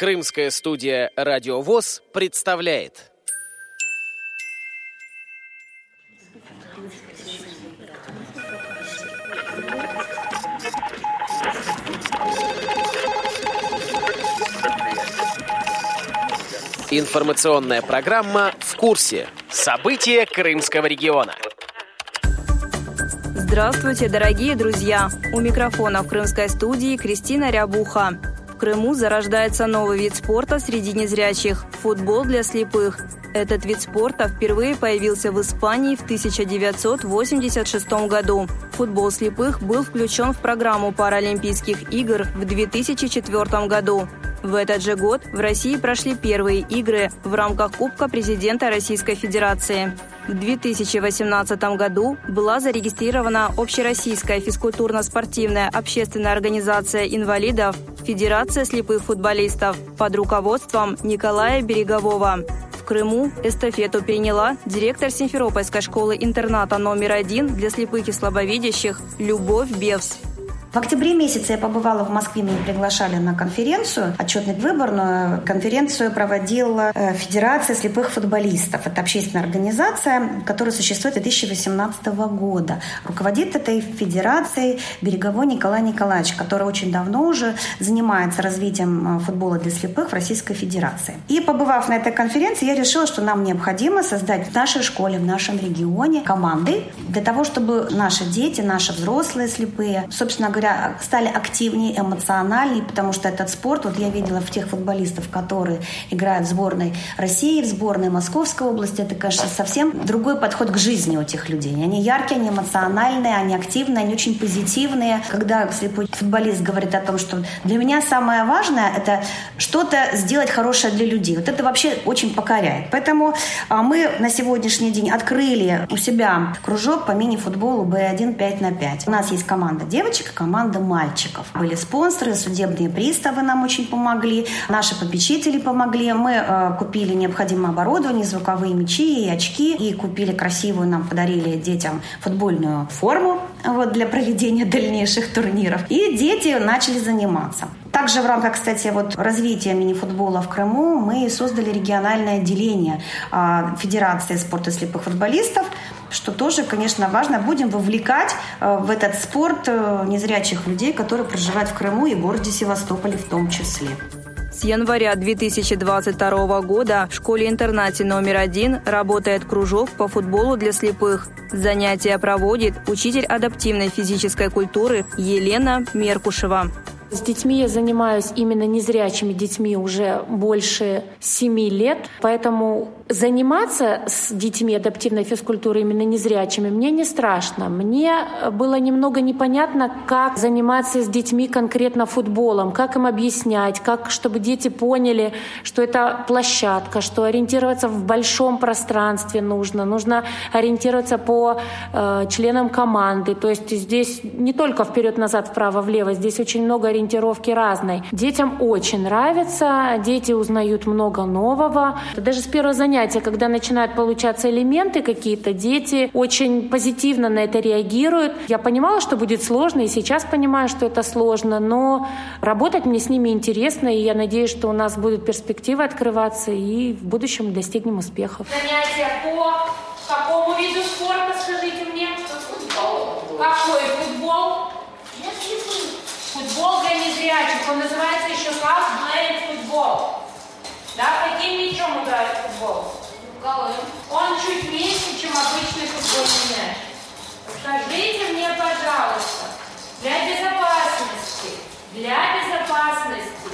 Крымская студия «Радио ВОЗ» представляет. Информационная программа «В курсе». События Крымского региона. Здравствуйте, дорогие друзья! У микрофона в крымской студии Кристина Рябуха. Крыму зарождается новый вид спорта среди незрячих – футбол для слепых. Этот вид спорта впервые появился в Испании в 1986 году. Футбол слепых был включен в программу Паралимпийских игр в 2004 году. В этот же год в России прошли первые игры в рамках Кубка президента Российской Федерации. В 2018 году была зарегистрирована Общероссийская физкультурно-спортивная общественная организация инвалидов Федерация слепых футболистов под руководством Николая Берегового. В Крыму эстафету приняла директор Симферопольской школы-интерната номер один для слепых и слабовидящих Любовь Бевс. В октябре месяце я побывала в Москве, меня приглашали на конференцию, отчетно-выборную. Конференцию проводила э, Федерация слепых футболистов. Это общественная организация, которая существует с 2018 года. Руководит этой федерацией Береговой Николай Николаевич, который очень давно уже занимается развитием э, футбола для слепых в Российской Федерации. И побывав на этой конференции, я решила, что нам необходимо создать в нашей школе, в нашем регионе команды для того, чтобы наши дети, наши взрослые слепые, собственно говоря, говоря, стали активнее, эмоциональнее, потому что этот спорт, вот я видела в тех футболистов, которые играют в сборной России, в сборной Московской области, это, конечно, совсем другой подход к жизни у этих людей. Они яркие, они эмоциональные, они активные, они очень позитивные. Когда слепой футболист говорит о том, что для меня самое важное – это что-то сделать хорошее для людей. Вот это вообще очень покоряет. Поэтому а, мы на сегодняшний день открыли у себя кружок по мини-футболу B1 5 на 5. У нас есть команда девочек, команда команда мальчиков. Были спонсоры, судебные приставы нам очень помогли, наши попечители помогли. Мы э, купили необходимое оборудование, звуковые мячи и очки, и купили красивую, нам подарили детям футбольную форму вот, для проведения дальнейших турниров. И дети начали заниматься. Также в рамках, кстати, вот развития мини-футбола в Крыму мы создали региональное отделение а, Федерации спорта слепых футболистов что тоже, конечно, важно. Будем вовлекать э, в этот спорт э, незрячих людей, которые проживают в Крыму и городе Севастополе в том числе. С января 2022 года в школе-интернате номер один работает кружок по футболу для слепых. Занятия проводит учитель адаптивной физической культуры Елена Меркушева. С детьми я занимаюсь именно незрячими детьми уже больше семи лет, поэтому заниматься с детьми адаптивной физкультурой именно незрячими мне не страшно. Мне было немного непонятно, как заниматься с детьми конкретно футболом, как им объяснять, как, чтобы дети поняли, что это площадка, что ориентироваться в большом пространстве нужно, нужно ориентироваться по э, членам команды. То есть здесь не только вперед-назад, вправо-влево, здесь очень много ориентировки разной. Детям очень нравится, дети узнают много нового. Даже с первого занятия когда начинают получаться элементы какие-то, дети очень позитивно на это реагируют. Я понимала, что будет сложно, и сейчас понимаю, что это сложно, но работать мне с ними интересно, и я надеюсь, что у нас будут перспективы открываться, и в будущем достигнем успехов. Занятия по какому виду спорта, скажите мне? Какой футбол? Для незрячих. Он называется еще как футбол. Да, каким мячом играет футбол? Голым. Он чуть меньше, чем обычный футбольный мяч. Скажите мне, пожалуйста, для безопасности, для безопасности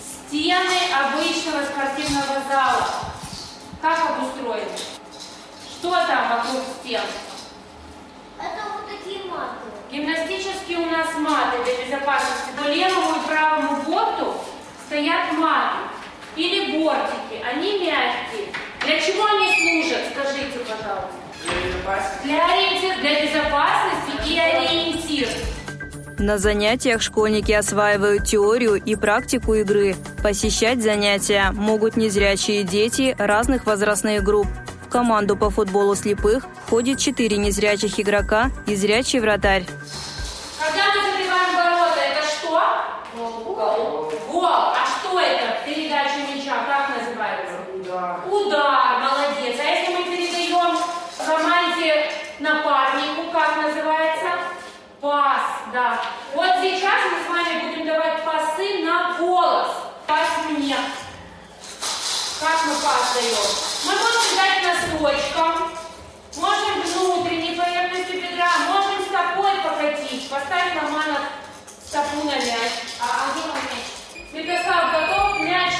стены обычного спортивного зала как обустроены? Что там вокруг стен? Это вот такие маты. Гимнастические у нас маты для безопасности. По левому и правому борту стоят маты или бортики, они мягкие. Для чего они служат, скажите, пожалуйста? Для безопасности. Для, ориентир, для безопасности и ориентир. На занятиях школьники осваивают теорию и практику игры. Посещать занятия могут незрячие дети разных возрастных групп. В команду по футболу слепых входит четыре незрячих игрока и зрячий вратарь. Когда мы забиваем ворота, это что? Гол. Гол. А что это? Передача мяча, как называется? Удар. Удар, молодец. А если мы передаем команде напарнику, как называется? Пас, да. Вот сейчас мы с вами будем давать пасы на голос. Пас мне. Как мы пас даем? Мы можем дать носочком. А, а мяч?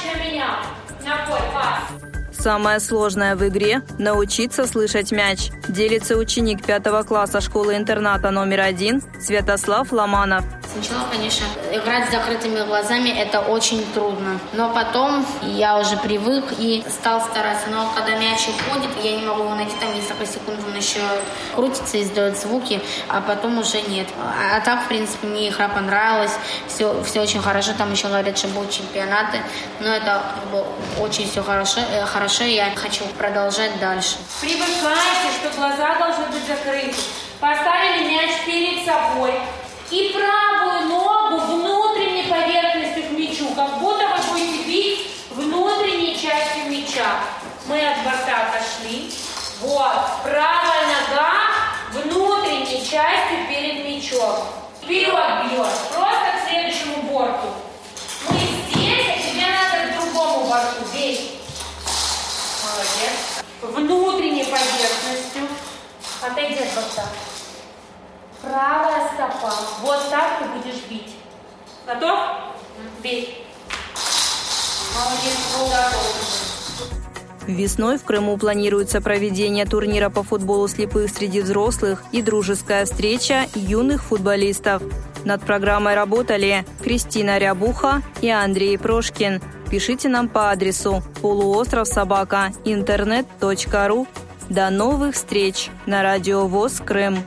Пас. Самое сложное в игре – научиться слышать мяч. Делится ученик пятого класса школы-интерната номер один Святослав Ломанов. Сначала, конечно, играть с закрытыми глазами это очень трудно. Но потом я уже привык и стал стараться. Но когда мяч уходит, я не могу его найти, там несколько секунд он еще крутится и издает звуки, а потом уже нет. А, а так, в принципе, мне игра понравилась, все, все очень хорошо. Там еще говорят, что будут чемпионаты, но это как бы, очень все хорошо, э, хорошо, я хочу продолжать дальше. Привыкайте, что глаза должны быть закрыты. Поставили мяч перед собой, и правую ногу внутренней поверхностью к мячу, как будто вы будете бить внутренней частью мяча. Мы от борта отошли. Вот, правая нога внутренней частью перед мячом. Вперед бьет, просто к следующему борту. Мы здесь, а тебе надо к другому борту. Бей. Молодец. Внутренней поверхностью. Отойди от борта. Правая стопа. Вот так ты будешь бить. Готов? Бей. Молодец, готов. Весной в Крыму планируется проведение турнира по футболу слепых среди взрослых и дружеская встреча юных футболистов. Над программой работали Кристина Рябуха и Андрей Прошкин. Пишите нам по адресу полуостров собака интернет.ру. До новых встреч на радио ВОЗ Крым.